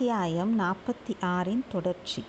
அத்தியாயம் நாற்பத்தி ஆறின் தொடர்ச்சி.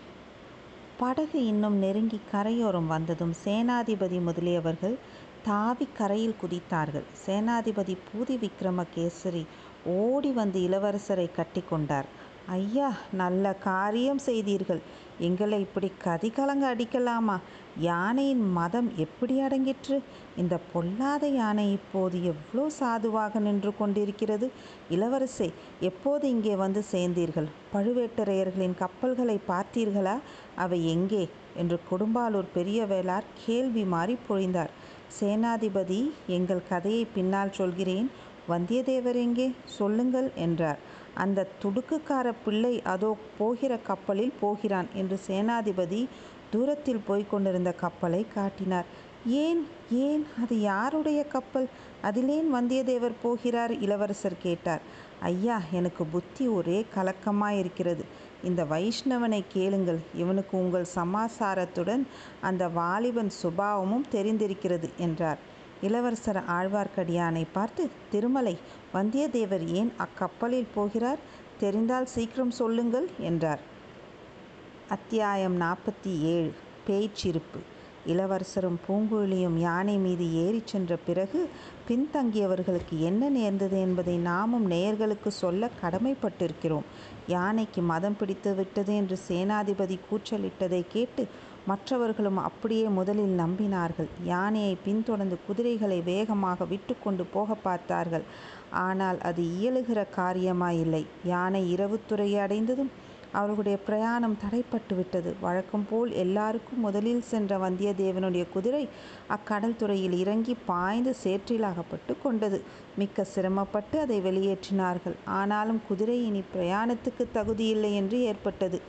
படகு இன்னும் நெருங்கி கரையோரம் வந்ததும் சேனாதிபதி முதலியவர்கள் தாவி கரையில் குதித்தார்கள். சேனாதிபதி பூதி விக்ரமகேசரி ஓடி வந்து இளவரசரை கட்டிக்கொண்டார். ஐயா நல்ல காரியம் செய்தீர்கள். எங்களை இப்படி கதி கலங்க அடிக்கலாமா? யானையின் மதம் எப்படி அடங்கிற்று? இந்த பொல்லாத யானை இப்போது எவ்வளோ சாதுவாக நின்று கொண்டிருக்கிறது? இளவரசே எப்போது இங்கே வந்து சேர்ந்தீர்கள்? பழுவேட்டரையர்களின் கப்பல்களை பார்த்தீர்களா? அவை எங்கே? என்று கொடும்பாலூர் பெரிய வேளார் கேள்வி மாறி பொழிந்தார். சேனாதிபதி எங்கள் கதையை பின்னால் சொல்கிறேன். வந்தியத்தேவர் எங்கே? சொல்லுங்கள் என்றார். அந்த துடுக்குக்கார பிள்ளை அதோ போகிற கப்பலில் போகிறான் என்று சேனாதிபதி தூரத்தில் போய்க் கொண்டிருந்த கப்பலை காட்டினார். ஏன் ஏன்? அது யாருடைய கப்பல்? அதிலேன் வந்தியத்தேவர் போகிறார்? இளவரசர் கேட்டார். ஐயா எனக்கு புத்தி ஒரே கலக்கமாயிருக்கிறது. இந்த வைஷ்ணவனை கேளுங்கள். இவனுக்கு உங்கள் சமாசாரத்துடன் அந்த வாலிபன் சுபாவமும் தெரிந்திருக்கிறது என்றார். இளவரசர் ஆழ்வார்க்கடியானை பார்த்து திருமலை வந்தியத்தேவர் ஏன் அக்கப்பலில் போகிறார்? தெரிந்தால் சீக்கிரம் சொல்லுங்கள் என்றார். அத்தியாயம் நாற்பத்தி ஏழு. பேய்ச்சிருப்பு இளவரசரும் பூங்குழியும் யானை மீது ஏறிச் சென்ற பிறகு பின்தங்கியவர்களுக்கு என்ன நேர்ந்தது என்பதை நாமும் நேயர்களுக்கு சொல்ல கடமைப்பட்டிருக்கிறோம். யானைக்கு மதம் பிடித்து விட்டது என்று சேனாதிபதி கூச்சலிட்டதை கேட்டு மற்றவர்களும் அப்படியே முதலில் நம்பினார்கள். யானையை பின்தொடர்ந்து குதிரைகளை வேகமாக விட்டுக்கொண்டு போக பார்த்தார்கள். ஆனால் அது இயலுகிற காரியமாயில்லை. யானை இரவு துறையை அடைந்ததும் அவர்களுடைய பிரயாணம் தடைப்பட்டு விட்டது. வழக்கம் போல் எல்லாருக்கும் முதலில் சென்ற வந்தியத்தேவனுடைய குதிரை அக்கடல் துறையில் இறங்கி பாய்ந்து சேற்றில் அகப்பட்டு கொண்டது. மிக்க சிரமப்பட்டு அதை வெளியேற்றினார்கள். ஆனாலும் குதிரை இனி பிரயாணத்துக்கு தகுதியில்லை என்று ஏற்பட்டது.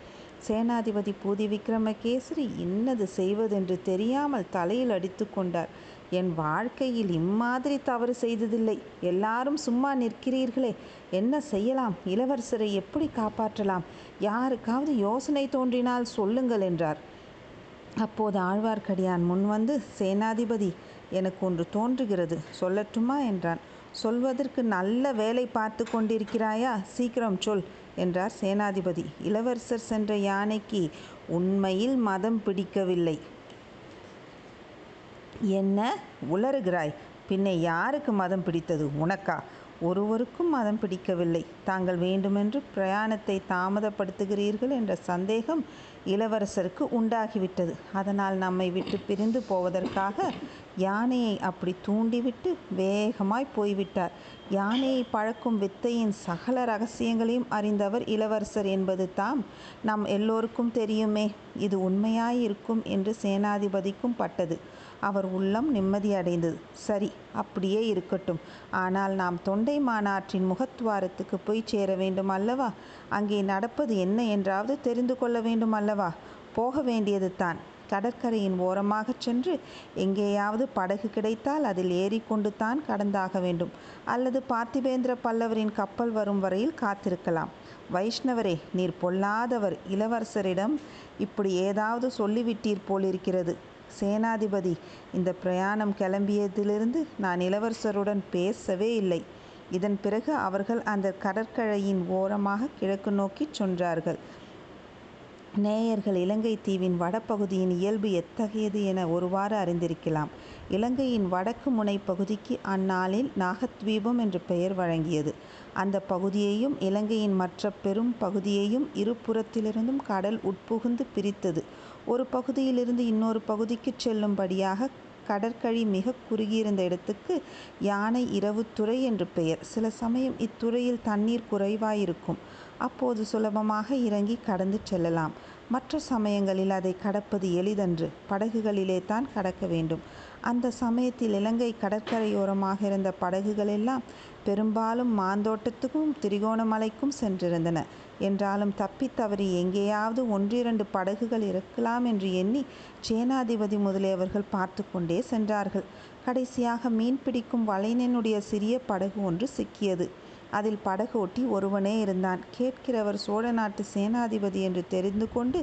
சேனாதிபதி பூதி விக்ரமகேசரி இன்னது செய்வதென்று தெரியாமல் தலையில் அடித்து கொண்டார். என் வாழ்க்கையில் இம்மாதிரி தவறு செய்ததில்லை. எல்லாரும் சும்மா நிற்கிறீர்களே. என்ன செய்யலாம்? இளவரசரை எப்படி காப்பாற்றலாம்? யாருக்காவது யோசனை தோன்றினால் சொல்லுங்கள் என்றார். அப்போது ஆழ்வார்க்கடியான் முன்வந்து சேனாதிபதி எனக்கு ஒன்று தோன்றுகிறது. சொல்லட்டுமா? என்றான். சொல்வதற்கு நல்ல வேலை பார்த்து கொண்டிருக்கிறாயா? சீக்கிரம் சொல் என்றார் சேனாதிபதி. இளவரசர் சென்ற யானைக்கு உண்மையில் மதம் பிடிக்கவில்லை. என்ன உளறுகிறாய்? பின்ன யாருக்கு மதம் பிடித்தது? உனக்கா? ஒருவருக்கும் மதம் பிடிக்கவில்லை. தாங்கள் வேண்டுமென்று பிரயாணத்தை தாமதப்படுத்துகிறீர்கள் என்ற சந்தேகம் இளவரசருக்கு உண்டாகிவிட்டது. அதனால் நம்மை விட்டு பிரிந்து போவதற்காக யானையை அப்படி தூண்டிவிட்டு வேகமாய் போய்விட்டார். யானையை பழக்கும் வித்தையின் சகல ரகசியங்களையும் அறிந்தவர் இளவரசர் என்பது தாம். நம் எல்லோருக்கும் தெரியுமே இது உண்மையாயிருக்கும் என்று சேனாதிபதிக்கும் பட்டது. அவர் உள்ளம் நிம்மதியடைந்தது சரி அப்படியே இருக்கட்டும். ஆனால் நாம் தொண்டை மாநாட்டின் முகத்துவாரத்துக்கு போய் சேர வேண்டும் அல்லவா? அங்கே நடப்பது என்ன என்றாவது தெரிந்து கொள்ள வேண்டும் அல்லவா? போக வேண்டியது தான். கடற்கரையின் ஓரமாகச் சென்று எங்கேயாவது படகு கிடைத்தால் அதில் ஏறிக்கொண்டு தான் கடந்தாக வேண்டும். அல்லது பார்த்திபேந்திர பல்லவரின் கப்பல் வரும் வரையில் காத்திருக்கலாம். வைஷ்ணவரே நீர் பொல்லாதவர் இளவரசரிடம் இப்படி ஏதாவது சொல்லிவிட்டீர் போலிருக்கிறது. சேனாதிபதி இந்த பிரயாணம் கிளம்பியதிலிருந்து நான் இளவரசருடன் பேசவே இல்லை. இதன் பிறகு அவர்கள் அந்த கடற்கரையின் ஓரமாக கிழக்கு நோக்கி சென்றார்கள். நேயர்கள் இலங்கை தீவின் வடபகுதியின் இயல்பு எத்தகையது என ஒருவாறு அறிந்திருக்கலாம். இலங்கையின் வடக்கு முனை பகுதிக்கு அந்நாளில் நாகத்வீபம் என்று பெயர் வழங்கியது. அந்த பகுதியையும் இலங்கையின் மற்ற பெரும் பகுதியையும் இருபுறத்திலிருந்தும் கடல் உட்புகுந்து பிரித்தது. ஒரு பகுதியிலிருந்து இன்னொரு பகுதிக்கு செல்லும்படியாக கடற்கழி மிக குறுகியிருந்த இடத்துக்கு யானை இரவு துறை என்று பெயர். சில சமயம் இத்துறையில் தண்ணீர் குறைவாயிருக்கும். அப்போது சுலபமாக இறங்கி கடந்து செல்லலாம். மற்ற சமயங்களில் அதை கடப்பது எளிதன்று. படகுகளிலே தான் கடக்க வேண்டும். அந்த சமயத்தில் இலங்கை கடற்கரையோரமாக இருந்த படகுகளெல்லாம் பெரும்பாலும் மாந்தோட்டத்துக்கும் திரிகோணமலைக்கும் சென்றிருந்தன. என்றாலும் தப்பித்தவறி தவறி எங்கேயாவது ஒன்றிரண்டு படகுகள் இருக்கலாம் என்று எண்ணி சேனாதிபதி முதலியவர்கள் பார்த்து கொண்டே சென்றார்கள். கடைசியாக மீன் பிடிக்கும் வலைஞனுடைய சிறிய படகு ஒன்று சிக்கியது. அதில் படகோட்டி ஒருவனே இருந்தான். கேட்கிறவர் சோழ நாட்டு சேனாதிபதி என்று தெரிந்து கொண்டு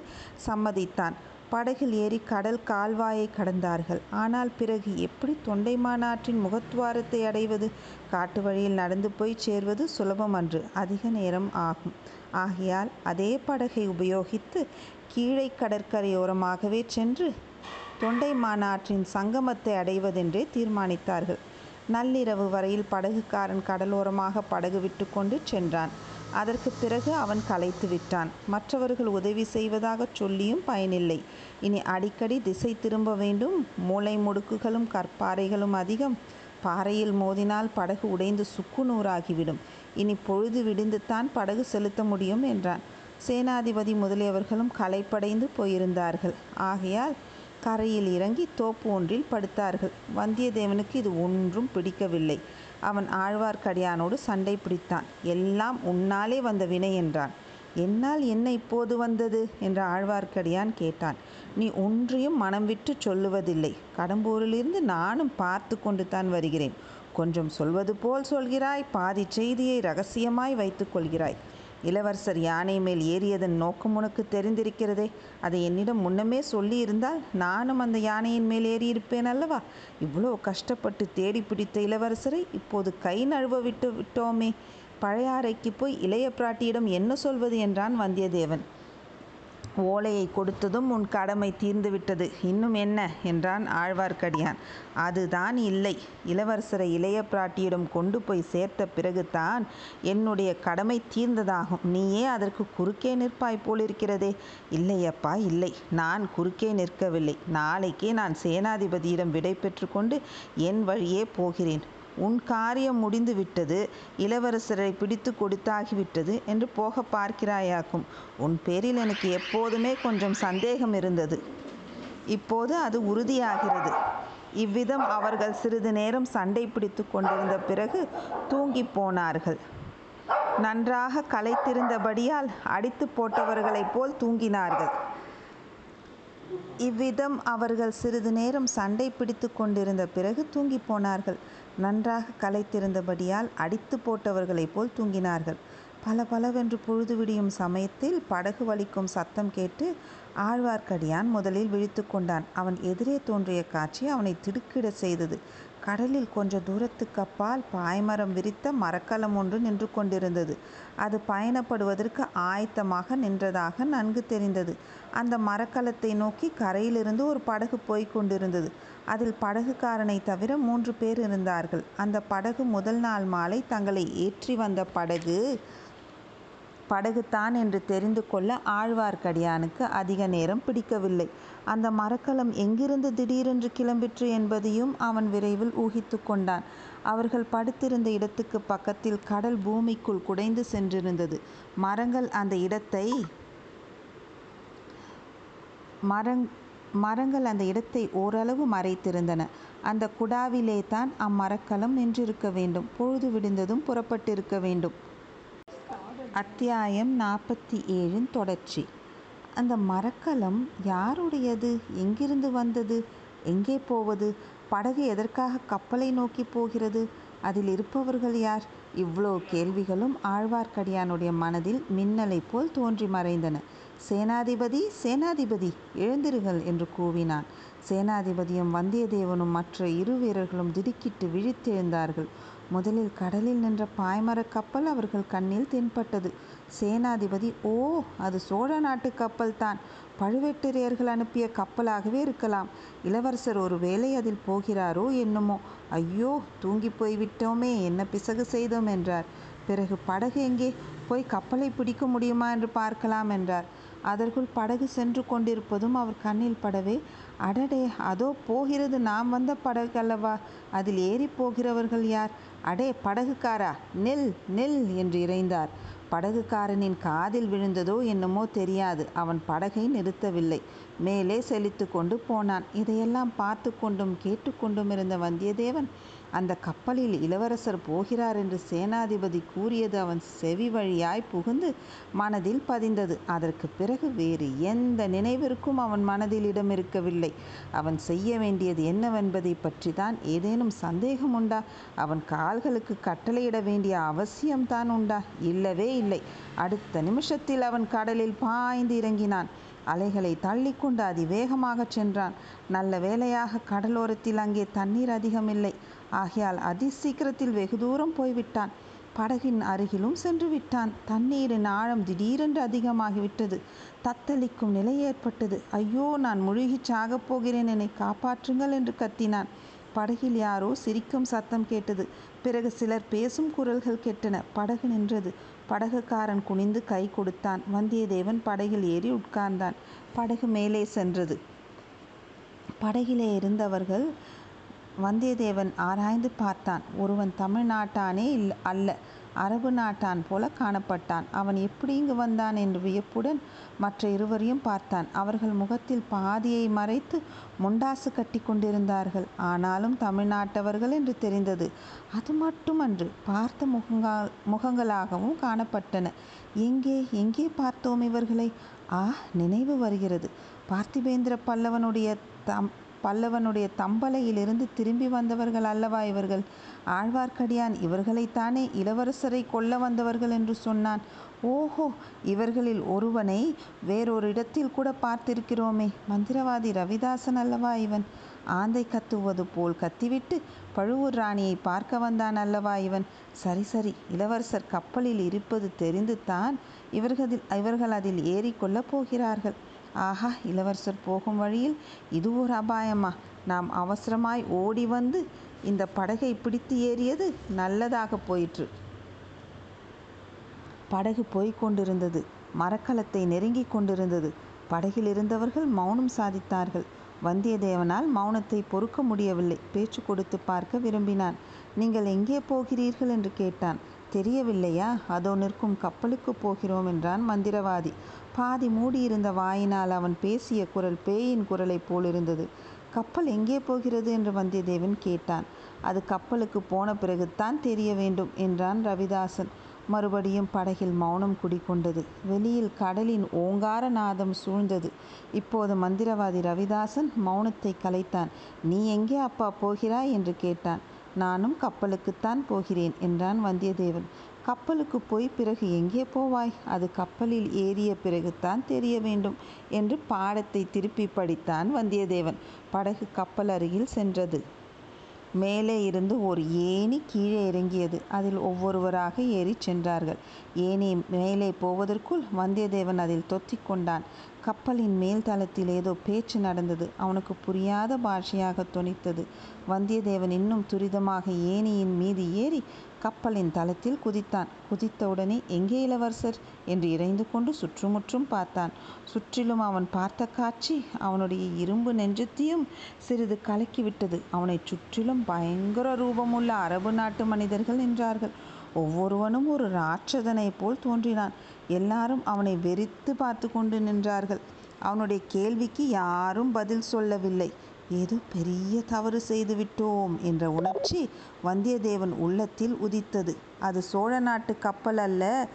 சம்மதித்தான். படகில் ஏறி கடல் கால்வாயை கடந்தார்கள். ஆனால் பிறகு எப்படி தொண்டைமானாற்றின் முகத்துவாரத்தை அடைவது? காட்டு வழியில் நடந்து போய் சேர்வது சுலபம் அன்று. அதிக நேரம் ஆகும். ஆகையால் அதே படகை உபயோகித்து கீழே கடற்கரையோரமாகவே சென்று தொண்டைமானாற்றின் சங்கமத்தை அடைவதென்றே தீர்மானித்தார்கள். நள்ளிரவு வரையில் படகுக்காரன் கடலோரமாக படகு விட்டு கொண்டு சென்றான். அதற்கு பிறகு அவன் களைத்து விட்டான். மற்றவர்கள் உதவி செய்வதாக சொல்லியும் பயனில்லை. இனி அடிக்கடி திசை திரும்ப வேண்டும். மூளை முடுக்குகளும் கற்பாறைகளும் அதிகம். பாறையில் மோதினால் படகு உடைந்து சுக்கு நூறாகிவிடும் இனி பொழுது விடிந்துத்தான் படகு செலுத்த முடியும் என்றான். சேனாதிபதி முதலியவர்களும் களைப்படைந்து போயிருந்தார்கள். ஆகையால் கரையில் இறங்கி தோப்பு ஒன்றில் படுத்தார்கள். வந்தியத்தேவனுக்கு இது ஒன்றும் பிடிக்கவில்லை. அவன் ஆழ்வார்க்கடியானோடு சண்டை பிடித்தான். எல்லாம் உன்னாலே வந்த வினை என்றான். என்னால் என்ன இப்போது வந்தது? என்று ஆழ்வார்க்கடியான் கேட்டான். நீ ஒன்றையும் மனம் விட்டு சொல்லுவதில்லை. கடம்பூரிலிருந்து நானும் பார்த்து கொண்டு தான் வருகிறேன். கொஞ்சம் சொல்வது போல் சொல்கிறாய். பாதி செய்தியை ரகசியமாய் வைத்துக் கொள்கிறாய். இளவரசர் யானை மேல் ஏறியதன் நோக்கம் உனக்கு தெரிந்திருக்கிறதே. அதை என்னிடம் முன்னமே சொல்லியிருந்தால் நானும் அந்த யானையின் மேல் ஏறியிருப்பேன் அல்லவா? இவ்வளோ கஷ்டப்பட்டு தேடி பிடித்த இளவரசரை இப்போது கை நழுவ விட்டு விட்டோமே. பழையாறைக்கு போய் இளைய பிராட்டியிடம் என்ன சொல்வது என்றான் வந்தியத்தேவன். ஓலையை கொடுத்ததும் உன் கடமை தீர்ந்துவிட்டது. இன்னும் என்ன? என்றான் ஆழ்வார்க்கடியான். அதுதான் இல்லை. இளவரசரை இளைய பிராட்டியிடம் கொண்டு போய் சேர்த்த பிறகுதான் என்னுடைய கடமை தீர்ந்ததாகும். நீயே அதற்கு குறுக்கே நிற்பாய் போலிருக்கிறதே. இல்லையப்பா இல்லை. நான் குறுக்கே நிற்கவில்லை. நாளைக்கே நான் சேனாதிபதியிடம் விடை பெற்றுக்கொண்டு என் வழியே போகிறேன். உன் காரியம் முடிந்து விட்டது இளவரசரை பிடித்து கொடுத்தாகிவிட்டது என்று போக பார்க்கிறாயாக்கும். உன் பேரில் எனக்கு எப்போதுமே கொஞ்சம் சந்தேகம் இருந்தது. இப்போது அது உறுதியாகிறது. இவ்விதம் அவர்கள் சிறிது நேரம் சண்டை பிடித்து கொண்டிருந்த பிறகு தூங்கி போனார்கள். நன்றாக களைத்திருந்தபடியால் அடித்து போட்டவர்களைப் போல் தூங்கினார்கள். இவ்விதம் அவர்கள் சிறிது நேரம் சண்டை பிடித்து கொண்டிருந்த பிறகு தூங்கி போனார்கள். நன்றாக களைத்திருந்தபடியால் அடித்து போட்டவர்களைப் போல் தூங்கினார்கள். பல பலவென்று பொழுது விடியும் சமயத்தில் படகு வலிக்கும் சத்தம் கேட்டு ஆழ்வார்க்கடியான் முதலில் விழித்து கொண்டான். அவன் எதிரே தோன்றிய காட்சி அவனை திடுக்கிட செய்தது. கடலில் கொஞ்ச தூரத்துக்கு அப்பால் பாய்மரம் விரித்த மரக்கலம் ஒன்று நின்று கொண்டிருந்தது. அது பயணப்படுவதற்கு ஆயத்தமாக நின்றதாக நன்கு தெரிந்தது. அந்த மரக்கலத்தை நோக்கி கரையிலிருந்து ஒரு படகு போய்க் கொண்டிருந்தது. அதில் படகுக்காரனை தவிர மூன்று பேர் இருந்தார்கள். அந்த படகு முதல் நாள் மாலை தங்களை ஏற்றி வந்த படகு படகுத்தான் என்று தெரிந்து கொள்ள ஆழ்வார்க்கடியானுக்கு அதிக நேரம் பிடிக்கவில்லை. அந்த மரக்கலம் எங்கிருந்து திடீரென்று கிளம்பிற்று என்பதையும் அவன் விரைவில் ஊகித்து கொண்டான். அவர்கள் படுத்திருந்த இடத்துக்கு பக்கத்தில் கடல் பூமிக்குள் குடைந்து சென்றிருந்தது. மரங்கள் அந்த இடத்தை மரங் மரங்கள் அந்த இடத்தை ஓரளவு மறைத்திருந்தன. அந்த குடாவிலே தான் அம்மரக்கலம் நின்றிருக்க வேண்டும். பொழுது விடிந்ததும் புறப்பட்டிருக்க வேண்டும். அத்தியாயம் நாற்பத்தி ஏழின் தொடர்ச்சி. அந்த மரக்கலம் யாருடையது? எங்கிருந்து வந்தது? எங்கே போவது? படகு எதற்காக கப்பலை நோக்கி போகிறது? அதில் இருப்பவர்கள் யார்? இவ்வளோ கேள்விகளும் ஆழ்வார்க்கடியானுடைய மனதில் மின்னலை போல் தோன்றி மறைந்தன. சேனாதிபதி சேனாதிபதி எழுந்திருங்கள் என்று கூவினான். சேனாதிபதியும் வந்தியத்தேவனும் மற்ற இரு வீரர்களும் திடுக்கிட்டு விழித்தெழுந்தார்கள். முதலில் கடலில் நின்ற பாய்மரக் கப்பல் அவர்கள் கண்ணில் தென்பட்டது. சேனாதிபதி ஓ அது சோழ நாட்டு கப்பல் தான். பழுவேட்டரையர்கள் அனுப்பிய கப்பலாகவே இருக்கலாம். இளவரசர் ஒரு வேளை அதில் போகிறாரோ என்னமோ. ஐயோ தூங்கி போய்விட்டோமே என்ன பிசகு செய்தோம்? என்றார். பிறகு படகு எங்கே? போய் கப்பலை பிடிக்க முடியுமா? என்று பார்க்கலாம் என்றார். அதற்குள் படகு சென்று கொண்டிருப்பதும் அவர் கண்ணில் படவே அடடே அதோ போகிறது நாம் வந்த படகு அல்லவா? அதில் ஏறி போகிறவர்கள் யார்? அடே படகுக்காரா? நெல் நெல் என்று இறைந்தார். படகுக்காரனின் காதில் விழுந்ததோ என்னமோ தெரியாது. அவன் படகை நிறுத்தவில்லை. மேலே செலுத்து கொண்டு போனான். இதையெல்லாம் பார்த்து கொண்டும் கேட்டுக்கொண்டும் இருந்த வந்தியத்தேவன் அந்த கப்பலில் இளவரசர் போகிறார் என்று சேனாதிபதி கூறியது அவன் செவி வழியாய் புகுந்து மனதில் பதிந்தது. அதற்கு பிறகு வேறு எந்த நினைவிற்கும் அவன் மனதில் இடம் இருக்கவில்லை. அவன் செய்ய வேண்டியது என்னவென்பதை பற்றி தான் ஏதேனும் சந்தேகம் உண்டா? அவன் கால்களுக்கு கட்டளையிட வேண்டிய அவசியம்தான் உண்டா? இல்லவே இல்லை. அடுத்த நிமிஷத்தில் அவன் கடலில் பாய்ந்து இறங்கினான். அலைகளை தள்ளிக்கொண்டு அதிவேகமாகச் சென்றான். நல்ல வேளையாக கடலோரத்தில் அங்கே தண்ணீர் அதிகமில்லை. ஆகையால் அதிசீக்கிரத்தில் வெகு தூரம் போய்விட்டான். படகின் அருகிலும் சென்று விட்டான். தண்ணீரின் ஆழம் திடீரென்று அதிகமாகிவிட்டது. தத்தளிக்கும் நிலை ஏற்பட்டது. ஐயோ நான் முழுகிச் சாகப் போகிறேன். என்னை காப்பாற்றுங்கள் என்று கத்தினான். படகில் யாரோ சிரிக்கும் சத்தம் கேட்டது. பிறகு சிலர் பேசும் குரல்கள் கேட்டன. படகு நின்றது. படகுக்காரன் குனிந்து கை கொடுத்தான். வந்தியத்தேவன் படகில் ஏறி உட்கார்ந்தான். படகு மேலே சென்றது. படகிலே இருந்தவர்கள் வந்தியத்தேவன் ஆராய்ந்து பார்த்தான். ஒருவன் தமிழ்நாட்டானே இல் அல்ல. அரபு நாட்டான் போல காணப்பட்டான். அவன் எப்படி இங்கு வந்தான் என்று வியப்புடன் மற்ற இருவரையும் பார்த்தான். அவர்கள் முகத்தில் பாதியை மறைத்து முண்டாசு கட்டி கொண்டிருந்தார்கள். ஆனாலும் தமிழ்நாட்டவர்கள் என்று தெரிந்தது அது மட்டுமன்று பார்த்த முகங்கா முகங்களாகவும் காணப்பட்டன. எங்கே எங்கே பார்த்தோம் இவர்களை? ஆ நினைவு வருகிறது. பார்த்திபேந்திர பல்லவனுடைய தம் பல்லவனுடைய தம்பலையிலிருந்து திரும்பி வந்தவர்கள் அல்லவா இவர்கள்? ஆழ்வார்க்கடியான் இவர்களைத்தானே இளவரசரை கொல்ல வந்தவர்கள் என்று சொன்னான். ஓஹோ இவர்களில் ஒருவனை வேறொரு இடத்தில் கூட பார்த்திருக்கிறோமே. மந்திரவாதி ரவிதாசன் அல்லவா இவன்? ஆந்தை கத்துவது போல் கத்திவிட்டு பழுவூர் ராணியை பார்க்க வந்தான் அல்லவா இவன்? சரி சரி இளவரசர் கப்பலில் இருப்பது தெரிந்து தான் இவர்கள் இவர்கள் அதில் ஏறிக்கொள்ளப் போகிறார்கள். ஆஹா இளவரசர் போகும் வழியில் இது ஒரு அபாயமா? நாம் அவசரமாய் ஓடி வந்து இந்த படகை பிடித்து ஏறியது நல்லதாக போயிற்று. படகு போய்கொண்டிருந்தது மரக்கலத்தை நெருங்கி கொண்டிருந்தது. படகில் இருந்தவர்கள் மௌனம் சாதித்தார்கள். வந்தியத்தேவனால் மௌனத்தை பொறுக்க முடியவில்லை. பேச்சு கொடுத்து பார்க்க விரும்பினான். நீங்கள் எங்கே போகிறீர்கள்? என்று கேட்டான். தெரியவில்லையா? அதோ நிற்கும் கப்பலுக்கு போகிறோம் என்றான் மந்திரவாதி. பாதி மூடியிருந்த வாயினால் அவன் பேசிய குரல் பேயின் குரலைப் போலிருந்தது கப்பல் எங்கே போகிறது? என்று வந்தியத்தேவன் கேட்டான். அது கப்பலுக்கு போன பிறகுதான் தெரிய வேண்டும் என்றான் ரவிதாசன். மறுபடியும் படகில் மௌனம் குடிகொண்டது. வெளியில் கடலின் ஓங்கார நாதம் சூழ்ந்தது. இப்போது மந்திரவாதி ரவிதாசன் மௌனத்தை கலைத்தான். நீ எங்கே அப்பா போகிறாய்? என்று கேட்டான். நானும் கப்பலுக்குத்தான் போகிறேன் என்றான் வந்தியத்தேவன். கப்பலுக்கு போய் பிறகு எங்கே போவாய்? அது கப்பலில் ஏறிய பிறகுதான் தெரிய வேண்டும் என்று பாடத்தை திருப்பி படித்தான் வந்தியத்தேவன். படகு கப்பல் அருகில் சென்றது. மேலே இருந்து ஒரு ஏணி கீழே இறங்கியது. அதில் ஒவ்வொருவராக ஏறி சென்றார்கள். ஏணி மேலே போவதற்குள் வந்தியத்தேவன் அதில் தொத்திக் கொண்டான். கப்பலின் மேல் தளத்தில் ஏதோ பேச்சு நடந்தது. அவனுக்கு புரியாத பாஷையாக தொனித்தது. வந்தியத்தேவன் இன்னும் துரிதமாக ஏணியின் மீது ஏறி கப்பலின் தளத்தில் குதித்தான். குதித்தவுடனே எங்கே இளவரசர்? என்று இறைந்து கொண்டு சுற்றுமுற்றும் பார்த்தான். சுற்றிலும் அவன் பார்த்த காட்சி அவனுடைய இரும்பு நெஞ்சத்தையும் சிறிது கலக்கிவிட்டது. அவனை சுற்றிலும் பயங்கர ரூபமுள்ள அரபு நாட்டு மனிதர்கள் நின்றார்கள். ஒவ்வொருவனும் ஒரு ராட்சதனைப் போல் தோன்றினான். எல்லாரும் அவனை வெறித்து பார்த்து கொண்டு நின்றார்கள். அவனுடைய கேள்விக்கு யாரும் பதில் சொல்லவில்லை. ஏதோ பெரிய தவறு செய்துவிட்டோம் என்ற உணர்ச்சி வந்தியத்தேவன் உள்ளத்தில் உதித்தது. அது சோழ நாட்டு கப்பல் அல்ல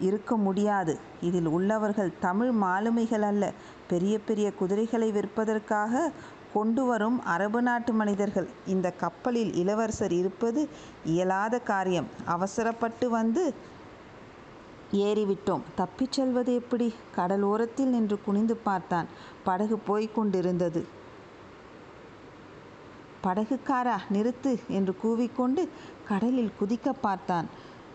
இருக்க முடியாது. இதில் உள்ளவர்கள் தமிழ் மாலுமிகள் அல்ல. பெரிய பெரிய குதிரைகளை விற்பதற்காக கொண்டு வரும் அரபு நாட்டு மனிதர்கள். இந்த கப்பலில் இளவரசர் இருப்பது இயலாத காரியம். அவசரப்பட்டு வந்து ஏறிவிட்டோம். தப்பிச் செல்வது எப்படி? கடலோரத்தில் நின்று குனிந்து பார்த்தான். படகு போய்க் கொண்டிருந்தது. படகுக்காரா நிறுத்து என்று கூவிக்கொண்டு கடலில் குதிக்க பார்த்தான்.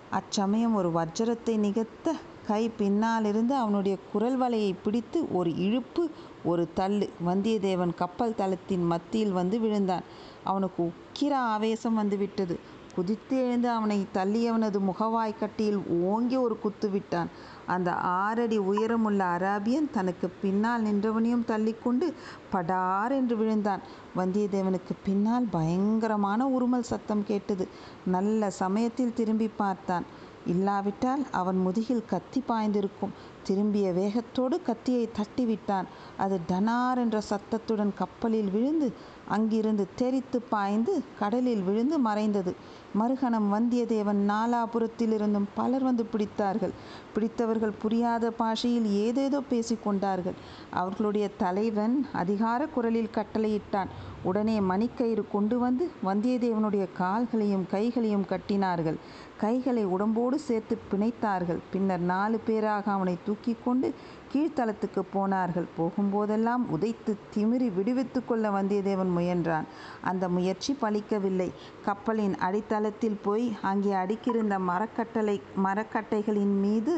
அச்சமயம் ஒரு வஜ்ரத்தை நிகழ்த்த கை பின்னாலிருந்து அவனுடைய குரல் வலையை பிடித்து ஒரு இழுப்பு ஒரு தள்ளு. வந்தியத்தேவன் கப்பல் தளத்தின் மத்தியில் வந்து விழுந்தான். அவனுக்கு உக்கிர ஆவேசம் வந்துவிட்டது. குதித்து எழுந்து அவனை தள்ளி அவனது முகவாய்க்கட்டியில் ஓங்கி ஒரு குத்து விட்டான். அந்த ஆறடி உயரமுள்ள அராபியன் தனக்கு பின்னால் நின்றவனையும் தள்ளிக்கொண்டு படார் என்று விழுந்தான். வந்தியத்தேவனுக்கு பின்னால் பயங்கரமான உருமல் சத்தம் கேட்டது. நல்ல சமயத்தில் திரும்பி பார்த்தான். இல்லாவிட்டால் அவன் முதுகில் கத்தி பாய்ந்திருக்கும். திரும்பிய வேகத்தோடு கத்தியை தட்டிவிட்டான் அது டனார் என்ற சத்தத்துடன் கப்பலில் விழுந்து அங்கிருந்து தெரித்து பாய்ந்து கடலில் விழுந்து மறைந்தது. மறுகணம் வந்தியத்தேவன் நாலாபுரத்திலிருந்தும் பலர் வந்து பிடித்தார்கள். பிடித்தவர்கள் புரியாத பாஷையில் ஏதேதோ பேசிக்கொண்டார்கள் அவர்களுடைய தலைவன் அதிகார குரலில் கட்டளையிட்டான். உடனே மணிக்கயிறு கொண்டு வந்து வந்தியத்தேவனுடைய கால்களையும் கைகளையும் கட்டினார்கள். கைகளை உடம்போடு சேர்த்து பிணைத்தார்கள். பின்னர் நாலு பேராக அவனை தூக்கி கொண்டு கீழ்த்தளத்துக்கு போனார்கள். போகும்போதெல்லாம் உதைத்து திமிரி விடுவித்து கொள்ள வந்தியத்தேவன் முயன்றான். அந்த முயற்சி பலிக்கவில்லை. கப்பலின் அடித்த தளத்தில் போய் அங்கே அடுக்கியிருந்த மரக்கட்டளை மரக்கட்டைகளின் மீது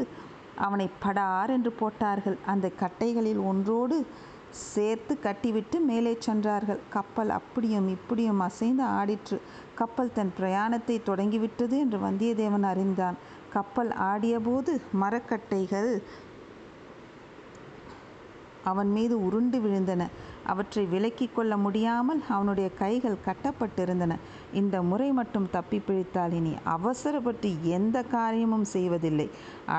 அவனை படார் என்று போட்டார்கள். அந்த கட்டைகளில் ஒன்றோடு சேர்த்து கட்டிவிட்டு மேலே சென்றார்கள். கப்பல் அப்படியும் இப்படியும் அசைந்து ஆடிற்று. கப்பல் தன் பிரயாணத்தை தொடங்கிவிட்டது என்று வந்தியத்தேவன் அறிந்தான். கப்பல் ஆடியபோது மரக்கட்டைகள் அவன் மீது உருண்டு விழுந்தன. அவற்றை விலக்கி கொள்ள முடியாமல் அவனுடைய கைகள் கட்டப்பட்டிருந்தன. இந்த முறை மட்டும் தப்பி பிழைத்தால் இனி அவசரப்பட்டு எந்த காரியமும் செய்வதில்லை.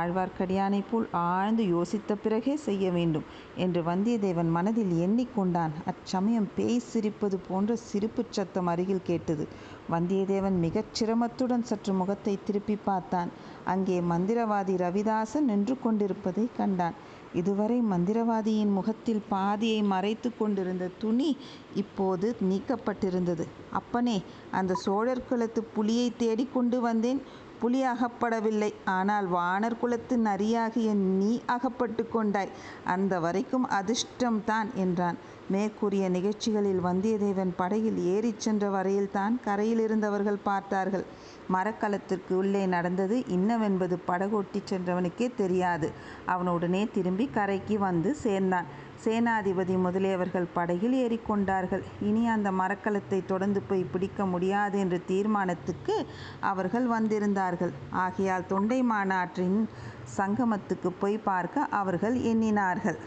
ஆழ்வார்க்கடியானைப் போல் ஆழ்ந்து யோசித்த பிறகே செய்ய வேண்டும் என்று வந்தியத்தேவன் மனதில் எண்ணிக்கொண்டான். அச்சமயம் பேய் சிரிப்பது போன்ற சிரிப்புச் சத்தம் அருகில் கேட்டது. வந்தியத்தேவன் மிகச் சிரமத்துடன் சற்று முகத்தை திருப்பி பார்த்தான். அங்கே மந்திரவாதி ரவிதாசன் நின்று கொண்டிருப்பதை கண்டான். இதுவரை மந்திரவாதியின் முகத்தில் பாதியை மறைத்து கொண்டிருந்த துணி இப்போது நீக்கப்பட்டிருந்தது. அப்பனே அந்த சோழர் குலத்து புலியை தேடிக்கொண்டு வந்தேன். புலி அகப்படவில்லை ஆனால் வானர் குலத்து நரியாகிய நீ அகப்பட்டு கொண்டாய். அந்த வரைக்கும் அதிர்ஷ்டம்தான் என்றான். மேற்கூறிய நிகழ்ச்சிகளில் வந்தியத்தேவன் படகில் ஏறிச் சென்ற வரையில்தான் கரையில் இருந்தவர்கள் பார்த்தார்கள். மரக்கலத்திற்கு உள்ளே நடந்தது இன்னவென்பது படகோட்டி சென்றவனுக்கே தெரியாது. அவன் உடனே திரும்பி கரைக்கு வந்து சேர்ந்தான். சேனாதிபதி முதலியவர்கள் படகில் ஏறிக்கொண்டார்கள். இனி அந்த மரக்கலத்தை தொடர்ந்து போய் பிடிக்க முடியாது என்ற தீர்மானத்துக்கு அவர்கள் வந்திருந்தார்கள். ஆகையால் தொண்டை மாநாட்டின் சங்கமத்துக்கு போய் பார்க்க அவர்கள் எண்ணினார்கள்.